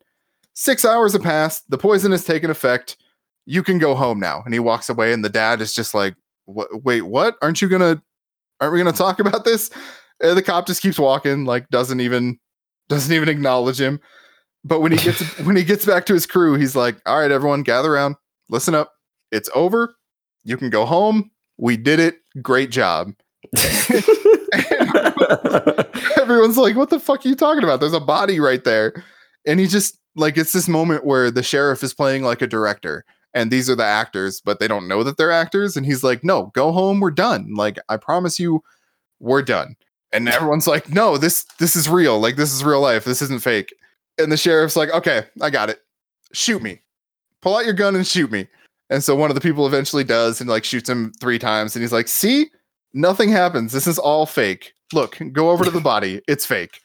Six hours have passed. The poison has taken effect. You can go home now. And he walks away, and the dad is just like, Wait, what? Aren't you gonna? Aren't we gonna talk about this?" And the cop just keeps walking, like doesn't even doesn't even acknowledge him. But when he gets when he gets back to his crew, he's like, "All right, everyone, gather around. Listen up. It's over. You can go home. We did it. Great job." Everyone's like, "What the fuck are you talking about? There's a body right there." And he just like it's this moment where the sheriff is playing like a director and these are the actors, but they don't know that they're actors and he's like, "No, go home. We're done. Like I promise you we're done." And everyone's like, "No, this this is real. Like this is real life. This isn't fake." And the sheriff's like, "Okay, I got it. Shoot me. Pull out your gun and shoot me." And so one of the people eventually does and like shoots him 3 times and he's like, "See? Nothing happens. This is all fake. Look, go over to the body. It's fake."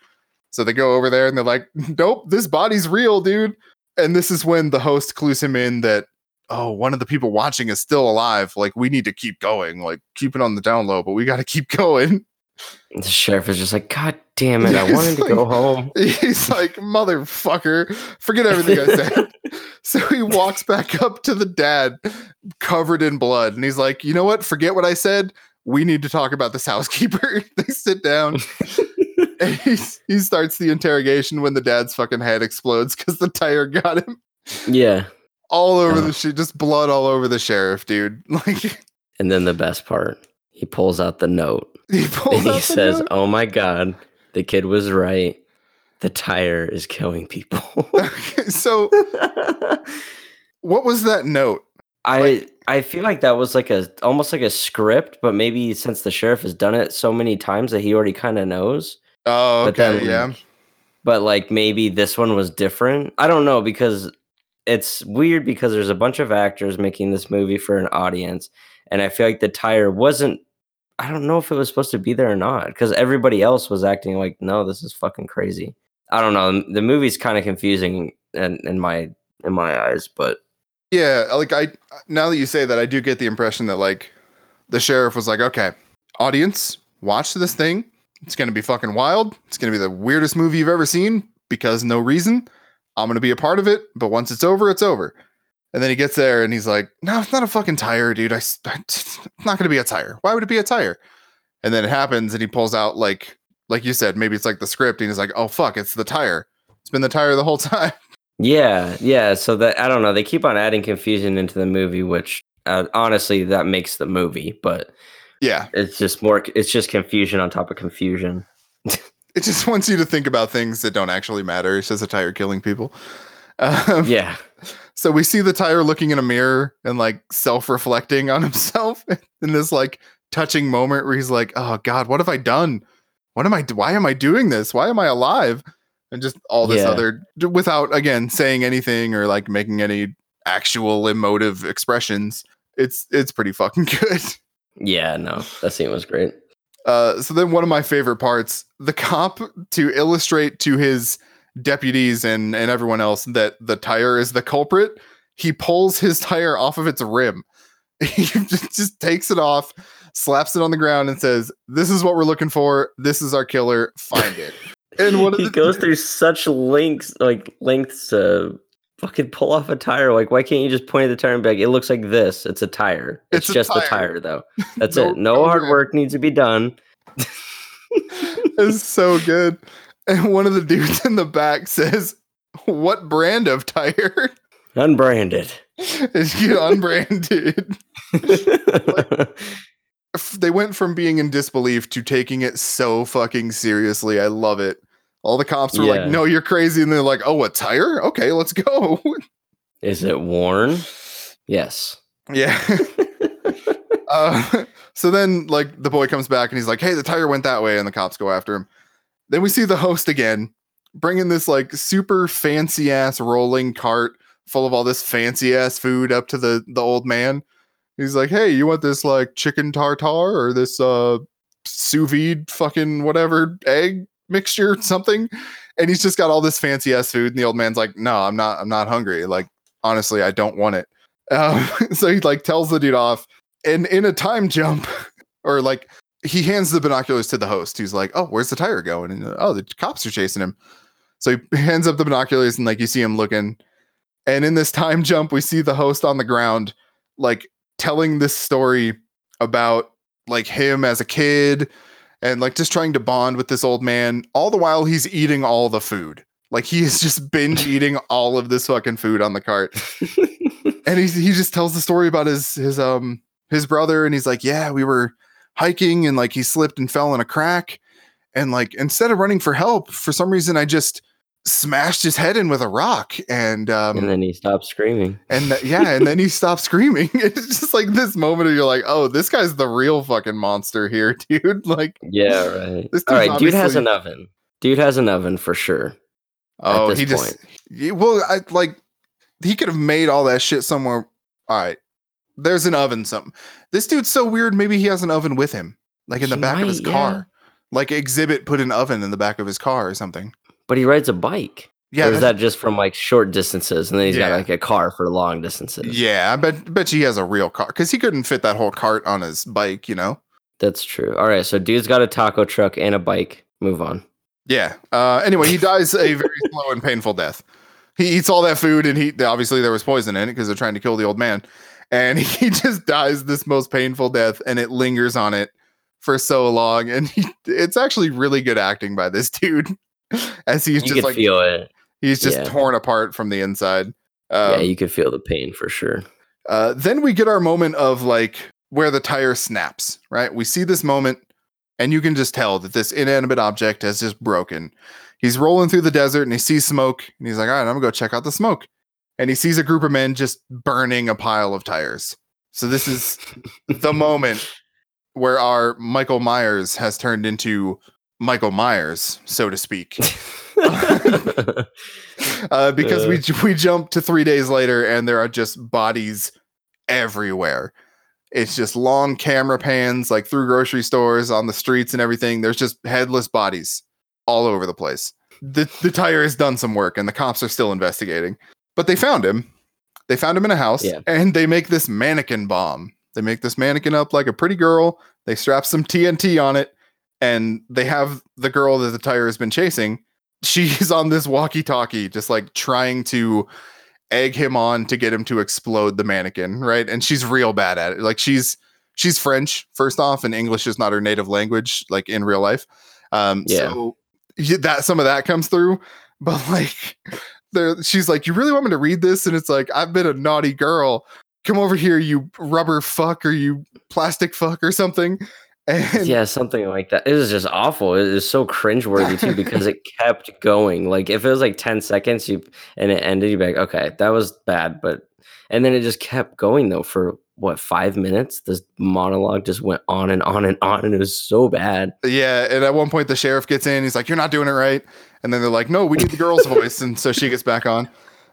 So they go over there and they're like, "Nope, this body's real, dude." And this is when the host clues him in that oh, one of the people watching is still alive. Like we need to keep going. Like keep it on the down low, but we got to keep going. the sheriff is just like, God damn it! I wanted it's to go home. He's like, "Motherfucker, forget everything I said." so he walks back up to the dad covered in blood and he's like, "You know what? Forget what I said. We need to talk about this housekeeper." they sit down and he's, he starts the interrogation when the dad's fucking head explodes cuz the tire got him yeah. all over Oh. the shit, just blood all over the sheriff, dude. Like And then the best part, he pulls out the note he pulls and he says, note. "Oh my god, the kid was right. The tire is killing people." Okay, so what was that note? I I feel like that was like a almost like a script, but maybe since the sheriff has done it so many times that he already kind of knows. Oh, But okay, then, yeah. But like maybe this one was different. I don't know because it's weird because there's a bunch of actors making this movie for an audience, and I feel like the tire wasn't. I don't know if it was supposed to be there or not because everybody else was acting like, no, this is fucking crazy. I don't know. The movie's kind of confusing in, in my in my eyes, but Yeah, like I now that you say that, I do get the impression that like the sheriff was like, "Okay, audience, watch this thing. It's gonna be fucking wild. It's gonna be the weirdest movie you've ever seen because no reason. I'm gonna be a part of it, but once it's over, it's over." And then he gets there and he's like, "No, it's not a fucking tire, dude. I, s- it's not gonna be a tire. Why would it be a tire?" And then it happens, and he pulls out like, like you said, maybe it's like the script, and he's like, "Oh fuck, it's the tire. It's been the tire the whole time." Yeah, yeah. So that I don't know. They keep on adding confusion into the movie, which uh, honestly that makes the movie. But Yeah, It's just more. It's just confusion on top of confusion. it just wants you to think about things that don't actually matter. It's just a tire killing people. Um, Yeah. So we see the tire looking in a mirror and like self-reflecting on himself in this like touching moment where he's like, "Oh God, what have I done? What am I? Why am I doing this? Why am I alive?" And just all this Yeah. other without again saying anything or like making any actual emotive expressions. It's it's pretty fucking good. Yeah. No, that scene was great. Uh, so then one of my favorite parts, the cop to illustrate to his deputies and and everyone else that the tire is the culprit, he pulls his tire off of its rim. He just, just takes it off, slaps it on the ground, and says, "This is what we're looking for. This is our killer. Find it." And what he goes through such lengths, like lengths to fucking pull off a tire. Like, why can't you just point at the tire and be like, "It looks like this. It's a tire. It's, It's a just a tire." tire, though. That's No- it. No, no hard work needs to be done." it's so good. And one of the dudes in the back says, "What brand of tire?" Unbranded. You unbranded. f- they went from being in disbelief to taking it so fucking seriously. I love it. All the cops were Yeah. like, "No, you're crazy," and they're like, "Oh, a tire? Okay, let's go." Is it worn? Yes. yeah. uh, so then, like, the boy comes back and he's like, "Hey, the tire went that way," and the cops go after him. Then we see the host again, bringing this like super fancy ass rolling cart full of all this fancy ass food up to the the old man. He's like, "Hey, you want this like chicken tartare or this uh sous vide fucking whatever egg mixture something?" And he's just got all this fancy ass food, and the old man's like, "No, I'm not. I'm not hungry. Like, honestly, I don't want it." Um, so he like tells the dude off, and in a time jump, or like he hands the binoculars to the host. He's like, "Oh, where's the tire going?" And oh, the cops are chasing him. So he hands up the binoculars, and like you see him looking. And in this time jump, we see the host on the ground, like telling this story about like him as a kid and like just trying to bond with this old man. All the while, he's eating all the food. Like he is just binge eating all of this fucking food on the cart and he he just tells the story about his his um his brother and he's like yeah we were hiking and like he slipped and fell in a crack and like instead of running for help for some reason i just smashed his head in with a rock and um and then he stopped screaming. and th- yeah and then he stopped screaming it's just like this moment where you're like oh this guy's the real fucking monster here dude like Yeah, right. All dude's dude has an oven. Dude has an oven for sure. oh he just well i like he could have made all that shit somewhere all right there's an oven something this dude's so weird maybe he has an oven with him like in the He back of his might, yeah. car like exhibit put an oven in the back of his car or something But he rides a bike. yeah or is that just from like short distances, and then he's Yeah. got like a car for long distances? yeah i bet bet you he has a real car because he couldn't fit that whole cart on his bike you know That's true. All right, so dude's got a taco truck and a bike. Move on. yeah uh anyway he dies a very slow and painful death he eats all that food and he obviously there was poison in it because they're trying to kill the old man and he just dies this most painful death and it lingers on it for so long and he, it's actually really good acting by this dude as he's you just like feel it. he's just yeah. torn apart from the inside um, yeah, you could feel the pain for sure. uh, then we get our moment of like where the tire snaps right we see this moment and you can just tell that this inanimate object has just broken he's rolling through the desert and he sees smoke and he's like all right i'm gonna go check out the smoke and he sees a group of men just burning a pile of tires so this is the moment where our michael myers has turned into michael myers so to speak uh, because we we jump to three days later and there are just bodies everywhere. It's just long camera pans like through grocery stores on the streets and everything. There's just headless bodies all over the place. The the tire has done some work and the cops are still investigating. But they found him. They found him in a house Yeah. and they make this mannequin bomb. They make this mannequin up like a pretty girl. They strap some TNT on it and they have the girl that the tire has been chasing. She's on this walkie-talkie just like trying to egg him on to get him to explode the mannequin right? And she's real bad at it. Like she's she's french first off and english is not her native language like in real life. Um Yeah. so that some of that comes through but like there she's like you really want me to read this? And it's like i've been a naughty girl. Come over here, you rubber fuck or you plastic fuck or something. And yeah, something like that. It was just awful. It was so cringeworthy too because it kept going. Like if it was like 10 seconds, you and it ended, you'd be like, okay, that was bad. But and then it just kept going though for what five minutes? This monologue just went on and on and on, and it was so bad. Yeah, and at one point the sheriff gets in. He's like, "You're not doing it right," and then they're like, "No, we need the girl's voice," and so she gets back on.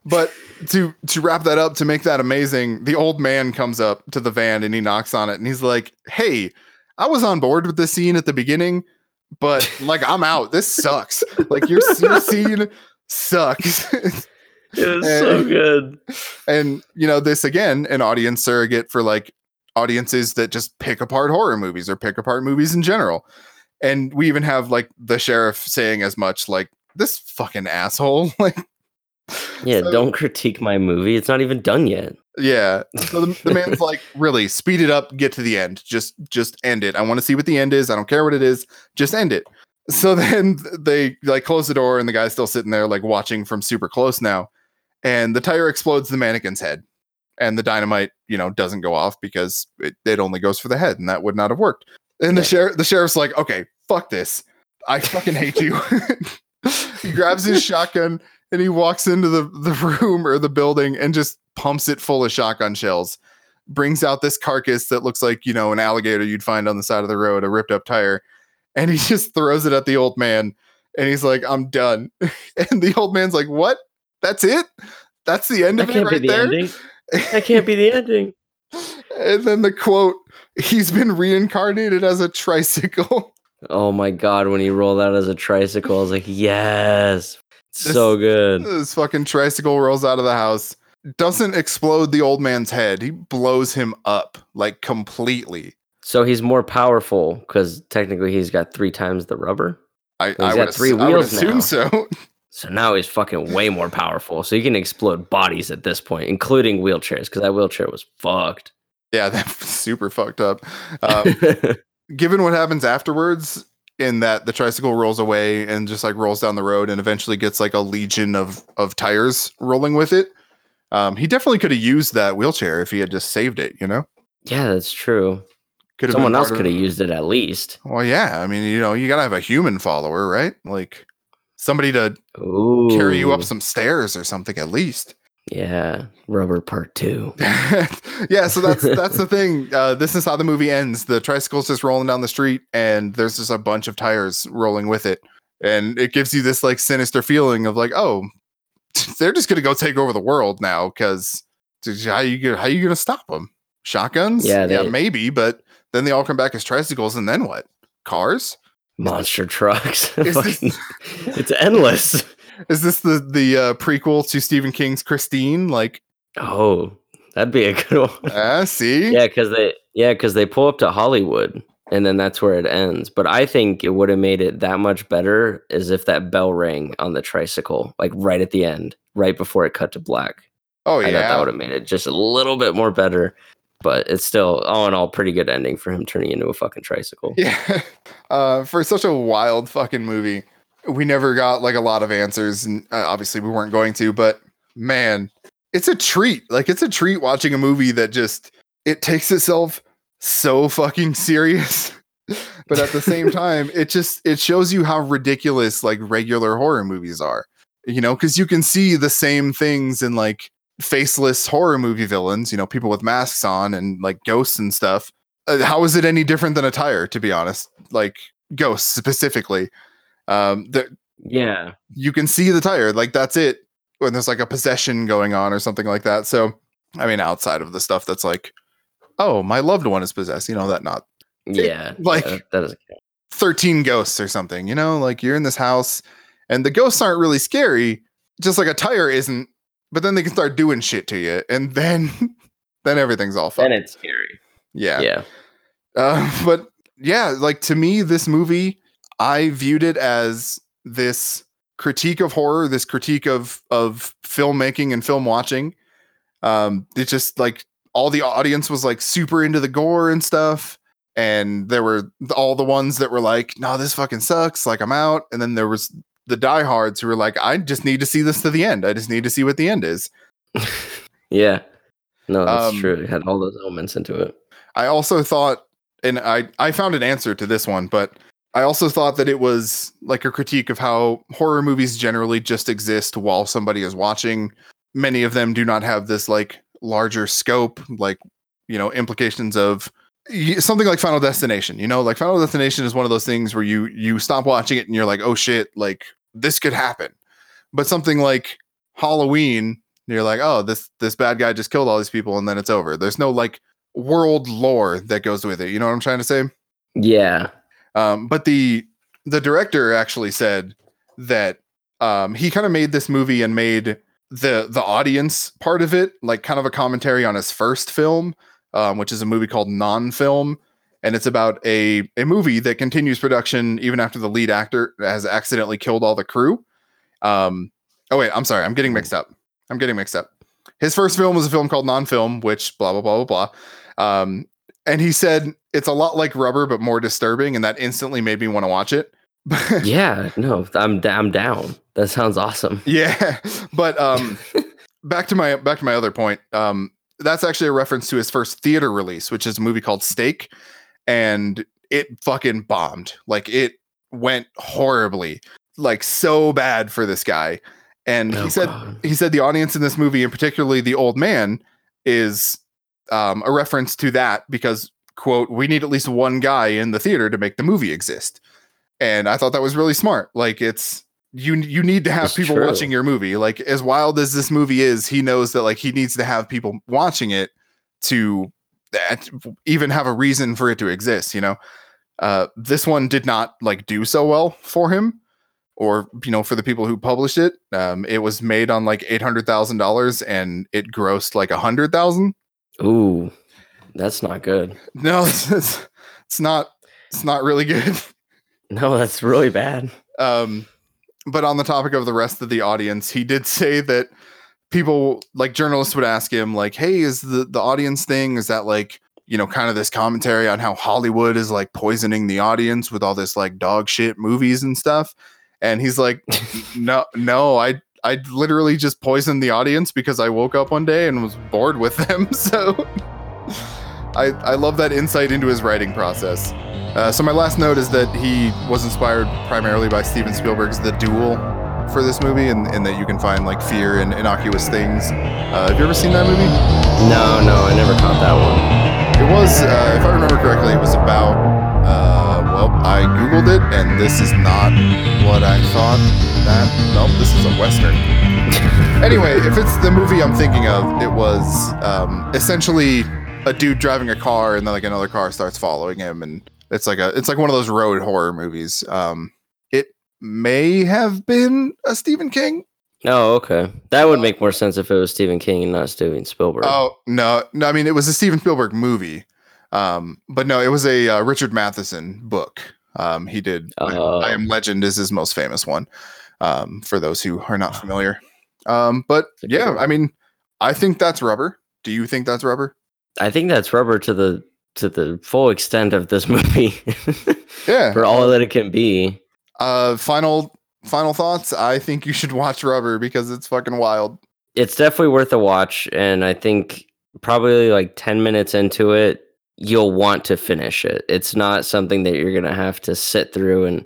But to to wrap that up, to make that amazing, the old man comes up to the van and he knocks on it, and he's like, "Hey, I was on board with the scene at the beginning, but like I'm out. This sucks. Like your, your scene sucks." It was so good. And you know, this again, an audience surrogate for like audiences that just pick apart horror movies or pick apart movies in general. And we even have like the sheriff saying as much like this fucking asshole. Like Yeah, So- don't critique my movie. It's not even done yet. Yeah. So the, the man's like, really, speed it up, get to the end. Just just end it. I want to see what the end is. I don't care what it is. Just end it. So then they like close the door and the guy's still sitting there like watching from super close now. And the tire explodes the mannequin's head. And the dynamite, you know, doesn't go off because it, it only goes for the head, and that would not have worked. And the sheriff the sheriff's like, okay, fuck this. I fucking hate you. he grabs his shotgun and he walks into the, the room or the building and just pumps it full of shotgun shells brings out this carcass that looks like you know an alligator you'd find on the side of the road a ripped up tire and he just throws it at the old man and he's like i'm done and the old man's like what that's it that's the end That of it can't be right the there ending. That can't be the ending. and then the quote he's been reincarnated as a tricycle Oh my god, when he rolled out as a tricycle, I was like, yes. So good. this fucking tricycle rolls out of the house doesn't explode the old man's head he blows him up like completely So he's more powerful because technically he's got three times the rubber. I, He's I got three I would wheels assume now. so. So now he's fucking way more powerful. So he can explode bodies at this point, including wheelchairs, because that wheelchair was fucked. Yeah, that's super fucked up. Um, given what happens afterwards, in that the tricycle rolls away and just like rolls down the road and eventually gets like a legion of of tires rolling with it. Um, he definitely could have used that wheelchair if he had just saved it. You know, yeah, that's true. could have Someone else could have used it at least. Well, yeah. I mean, you know, you gotta have a human follower, right? Like somebody to Ooh. carry you up some stairs or something at least. Yeah, rubber part two. yeah, so that's that's the thing. Uh, this is how the movie ends. The tricycle's just rolling down the street, and there's just a bunch of tires rolling with it, and it gives you this like sinister feeling of like, oh, they're just gonna go take over the world now. Because how you how you gonna stop them? Shotguns? Yeah, yeah, maybe, but then they all come back as tricycles, and then what? Cars? Monster trucks. This- it's endless. Is this the the uh, prequel to Stephen King's Christine? Like, Oh, that'd be a good one. ah, see, Yeah, because they yeah, because they pull up to Hollywood and then that's where it ends. But I think it would have made it that much better as if that bell rang on the tricycle, like right at the end, right before it cut to black. oh yeah. I thought that would have made it just a little bit more better. But it's still all in all pretty good ending for him turning into a fucking tricycle. Yeah. Uh, for such a wild fucking movie, we never got like a lot of answers, and uh, obviously we weren't going to. But man, it's a treat. Like it's a treat watching a movie that just it takes itself so fucking serious. but at the same time, it just it shows you how ridiculous like regular horror movies are. You know, because you can see the same things in like faceless horror movie villains. You know, people with masks on and like ghosts and stuff uh, how is it any different than a tire to be honest like ghosts specifically um that Yeah. you can see the tire like that's it when there's like a possession going on or something like that so i mean outside of the stuff that's like oh my loved one is possessed you know that not Yeah. like- that- that doesn't count. 13 ghosts or something you know like you're in this house and the ghosts aren't really scary just like a tire isn't but then they can start doing shit to you and then then everything's all fun Then it's scary. yeah Yeah. Uh, but yeah, like to me, this movie, I viewed it as this critique of horror, this critique of of filmmaking and film watching. Um, it just like all the audience was like super into the gore and stuff, and there were all the ones that were like, "No, this fucking sucks," like I'm out, and then there was the diehards who were like, "I just need to see this to the end. I just need to see what the end is." Yeah. No, that's Um, true. It had all those elements into it. I also thought, and I I found an answer to this one, but I also thought that it was like a critique of how horror movies generally just exist while somebody is watching. Many of them do not have this like larger scope, like you know implications of something like Final Destination. You know, like Final Destination is one of those things where you you stop watching it and you're like, oh shit, like this could happen. But something like Halloween, you're like, oh, this this bad guy just killed all these people and then it's over. There's no like world lore that goes with it. You know what I'm trying to say? Yeah. Um, but the the director actually said that um, he kind of made this movie and made the the audience part of it like kind of a commentary on his first film, um, which is a movie called Non-Film, and it's about a a movie that continues production even after the lead actor has accidentally killed all the crew. Um, oh wait, I'm sorry, I'm getting mixed up. I'm getting mixed up. His first film was a film called Non-Film, which blah blah blah blah blah. Um, and he said it's a lot like Rubber, but more disturbing, and that instantly made me want to watch it. Yeah. No, I'm I'm down. That sounds awesome. yeah, but um, back to my back to my other point. Um, that's actually a reference to his first theater release, which is a movie called Steak, and it fucking bombed. Like it went horribly, like so bad for this guy. And Oh, he said God. he said the audience in this movie, and particularly the old man, is um, a reference to that because quote we need at least one guy in the theater to make the movie exist. And I thought that was really smart. Like it's you you need to have It's people true. watching your movie. Like as wild as this movie is, he knows that like he needs to have people watching it to that even have a reason for it to exist. You know, uh, this one did not like do so well for him or you know for the people who published it um it was made on like eight hundred thousand dollars and it grossed like a hundred thousand Ooh, that's not good. no it's, it's it's not it's not really good No, that's really bad. um but on the topic of the rest of the audience he did say that people like journalists would ask him like hey is the the audience thing is that like you know kind of this commentary on how hollywood is like poisoning the audience with all this like dog shit movies and stuff? And he's like no no i i literally just poisoned the audience because i woke up one day and was bored with them. So i i love that insight into his writing process uh, so my last note is that he was inspired primarily by steven spielberg's the duel for this movie and, and that you can find like fear and innocuous things. Uh, have you ever seen that movie? No, no, I never caught that one. it was uh, if i remember correctly it was about uh, well i googled it and this is not what i thought that nope this is a western. Anyway, if it's the movie I'm thinking of, it was um, essentially a dude driving a car and then like another car starts following him, and it's like a it's like one of those road horror movies. Um, it may have been a Stephen King. Oh, okay. That would make more sense if it was Stephen King and not Steven Spielberg. Oh no, no, I mean it was a Steven Spielberg movie, um, but no, it was a uh, Richard Matheson book. Um, he did. I- Oh. I Am Legend is his most famous one. Um, for those who are not familiar, um, but It's a good yeah. I mean, I think that's rubber. Do you think that's rubber? I think that's rubber to the to the full extent of this movie. Yeah. For all that it can be. Uh, final final thoughts. I think you should watch Rubber because it's fucking wild. It's definitely worth a watch and I think probably like 10 minutes into it you'll want to finish it. It's not something that you're going to have to sit through and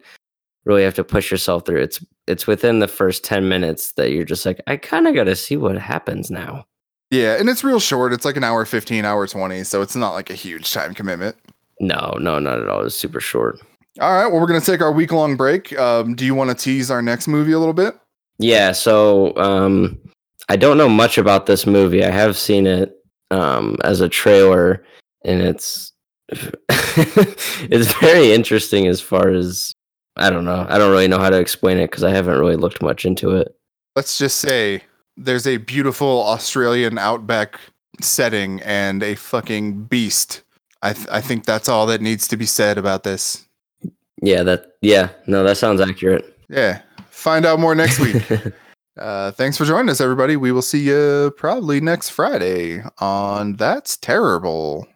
really have to push yourself through. It's it's within the first 10 minutes that you're just like I kind of got to see what happens now. Yeah, and it's real short. It's like an hour 15, hour 20, so it's not like a huge time commitment. No, no, not at all. It's super short. All right, well, we're going to take our week long break. Um, do you want to tease our next movie a little bit? Yeah, so um I don't know much about this movie. I have seen it um as a trailer and it's it's very interesting as far as I don't know. I don't really know how to explain it cuz I haven't really looked much into it. Let's just say there's a beautiful Australian outback setting and a fucking beast. I, th- I think that's all that needs to be said about this. Yeah, that yeah, no, that sounds accurate. Yeah. Find out more next week. Uh, thanks for joining us, everybody. We will see you probably next Friday on That's Terrible.